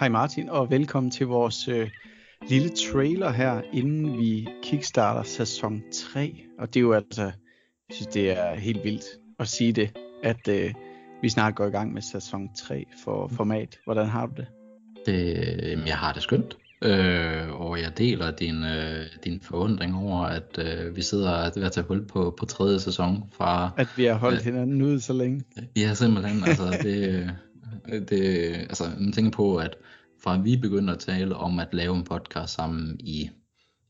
Hej Martin, og velkommen til vores øh, lille trailer her, inden vi kickstarter sæson 3. Og det er jo altså, jeg synes det er helt vildt at sige det, at øh, vi snart går i gang med sæson 3 for format. Hvordan har du det? det jeg har det skønt. Øh, og jeg deler din, øh, din forundring over, at øh, vi sidder ved at tage hul på, på tredje sæson fra... At vi har holdt øh, hinanden ude så længe. Ja, simpelthen. altså, det, Øh, det, altså, man tænker på, at fra vi begyndte at tale om at lave en podcast sammen i,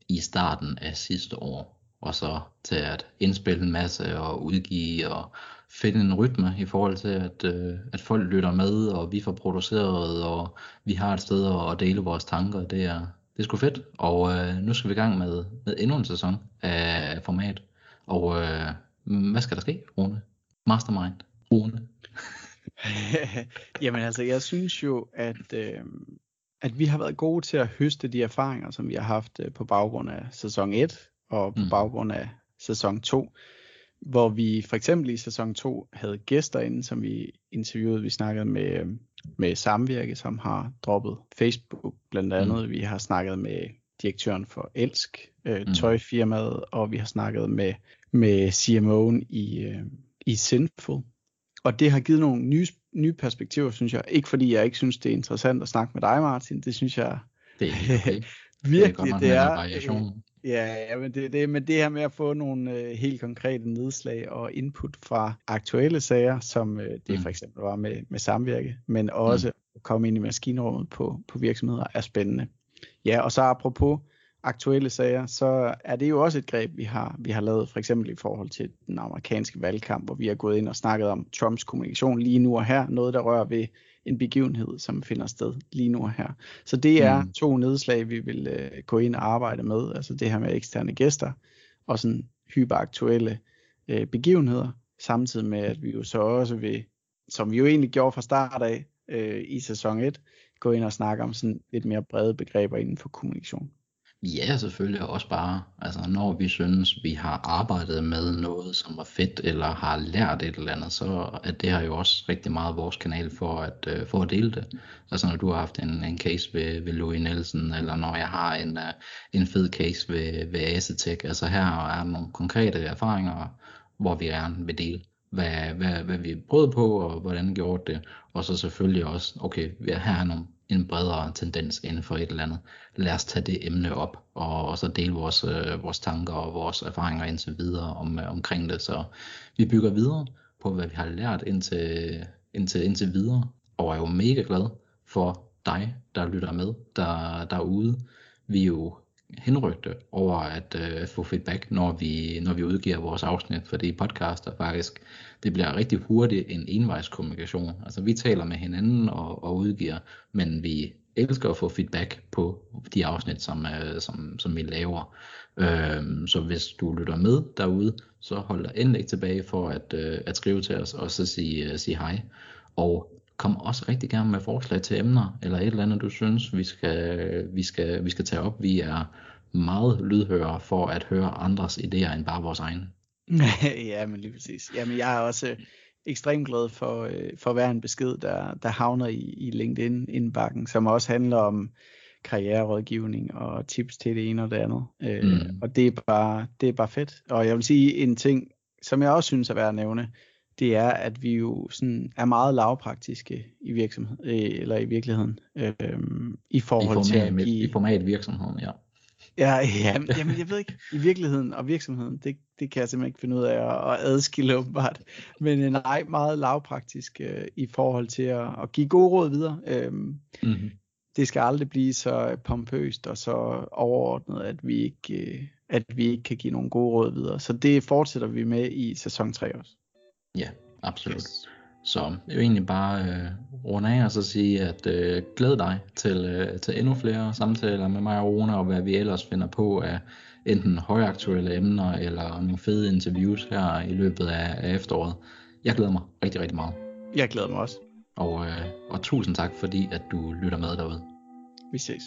i starten af sidste år, og så til at indspille en masse og udgive og finde en rytme i forhold til, at, øh, at folk lytter med, og vi får produceret, og vi har et sted at dele vores tanker. Det er, det er sgu fedt, og øh, nu skal vi i gang med, med endnu en sæson af format. Og øh, hvad skal der ske, Rune? Mastermind, Rune. Jamen altså, jeg synes jo, at, øh, at vi har været gode til at høste de erfaringer, som vi har haft øh, på baggrund af sæson 1 og på mm. baggrund af sæson 2. Hvor vi for eksempel i sæson 2 havde gæster inde, som vi interviewede. Vi snakkede med, øh, med Samvirke, som har droppet Facebook blandt andet. Mm. Vi har snakket med direktøren for Elsk, øh, mm. tøjfirmaet, og vi har snakket med, med CMO'en i, øh, i Sinful, og det har givet nogle nye, nye perspektiver, synes jeg. Ikke fordi jeg ikke synes, det er interessant at snakke med dig, Martin. Det synes jeg det er okay. virkelig, det, er. Variation. Ja, ja men, det, det, men det her med at få nogle øh, helt konkrete nedslag og input fra aktuelle sager, som øh, det mm. for eksempel var med, med samvirke, men også mm. at komme ind i maskinrummet på, på virksomheder, er spændende. Ja, og så apropos aktuelle sager, så er det jo også et greb, vi har, vi har lavet for eksempel i forhold til den amerikanske valgkamp, hvor vi har gået ind og snakket om Trumps kommunikation lige nu og her, noget der rører ved en begivenhed, som finder sted lige nu og her. Så det er mm. to nedslag, vi vil øh, gå ind og arbejde med, altså det her med eksterne gæster og sådan hyperaktuelle øh, begivenheder, samtidig med at vi jo så også vil, som vi jo egentlig gjorde fra start af øh, i sæson 1, gå ind og snakke om sådan lidt mere brede begreber inden for kommunikation. Ja, selvfølgelig også bare, altså når vi synes, vi har arbejdet med noget, som var fedt, eller har lært et eller andet, så er det her jo også rigtig meget vores kanal for at, uh, for at dele det. Altså når du har haft en, en case ved, ved Louis Nielsen, eller når jeg har en, uh, en fed case ved, ved Asetek, altså her er nogle konkrete erfaringer, hvor vi gerne vil dele hvad, hvad, hvad vi prøvede på, og hvordan vi gjorde det. Og så selvfølgelig også, okay, her er nogle en bredere tendens inden for et eller andet. Lad os tage det emne op, og, og så dele vores, øh, vores tanker og vores erfaringer indtil videre om, øh, omkring det. Så vi bygger videre på, hvad vi har lært indtil, indtil, indtil videre, og er jo mega glad for dig, der lytter med der, derude. Vi er jo henrygte over at øh, få feedback, når vi, når vi udgiver vores afsnit, fordi det er faktisk, det bliver rigtig hurtigt en envejskommunikation. Altså vi taler med hinanden og, og udgiver, men vi elsker at få feedback på de afsnit, som, øh, som, som vi laver. Øh, så hvis du lytter med derude, så hold dig endelig tilbage for at, øh, at skrive til os og så sige, øh, sige hej. Og kom også rigtig gerne med forslag til emner, eller et eller andet, du synes, vi skal, vi skal, vi skal tage op. Vi er meget lydhøre for at høre andres idéer end bare vores egne. ja, men lige præcis. Jamen, jeg er også ekstremt glad for, øh, for hver en besked, der, der havner i, i LinkedIn-indbakken, som også handler om karriererådgivning og tips til det ene og det andet. Øh, mm. Og det er, bare, det er bare fedt. Og jeg vil sige en ting, som jeg også synes er værd at nævne, det er, at vi jo sådan er meget lavpraktiske i virksomhed, øh, eller i virkeligheden, øh, i forhold I format, til at give... I format virksomheden, ja. Ja, ja, jamen jeg ved ikke, i virkeligheden og virksomheden, det, det kan jeg simpelthen ikke finde ud af at, at adskille åbenbart. Men øh, nej, meget lavpraktisk øh, i forhold til at, at give gode råd videre. Øh, mm-hmm. Det skal aldrig blive så pompøst og så overordnet, at vi ikke, øh, at vi ikke kan give nogle gode råd videre. Så det fortsætter vi med i sæson 3 også. Ja, absolut. Yes. Så jeg vil egentlig bare øh, runde af og så sige, at øh, glæd dig til, øh, til endnu flere samtaler med mig og Rune, og hvad vi ellers finder på af enten højaktuelle emner, eller nogle fede interviews her i løbet af, af efteråret. Jeg glæder mig rigtig, rigtig meget. Jeg glæder mig også. Og, øh, og tusind tak, fordi at du lytter med derude. Vi ses.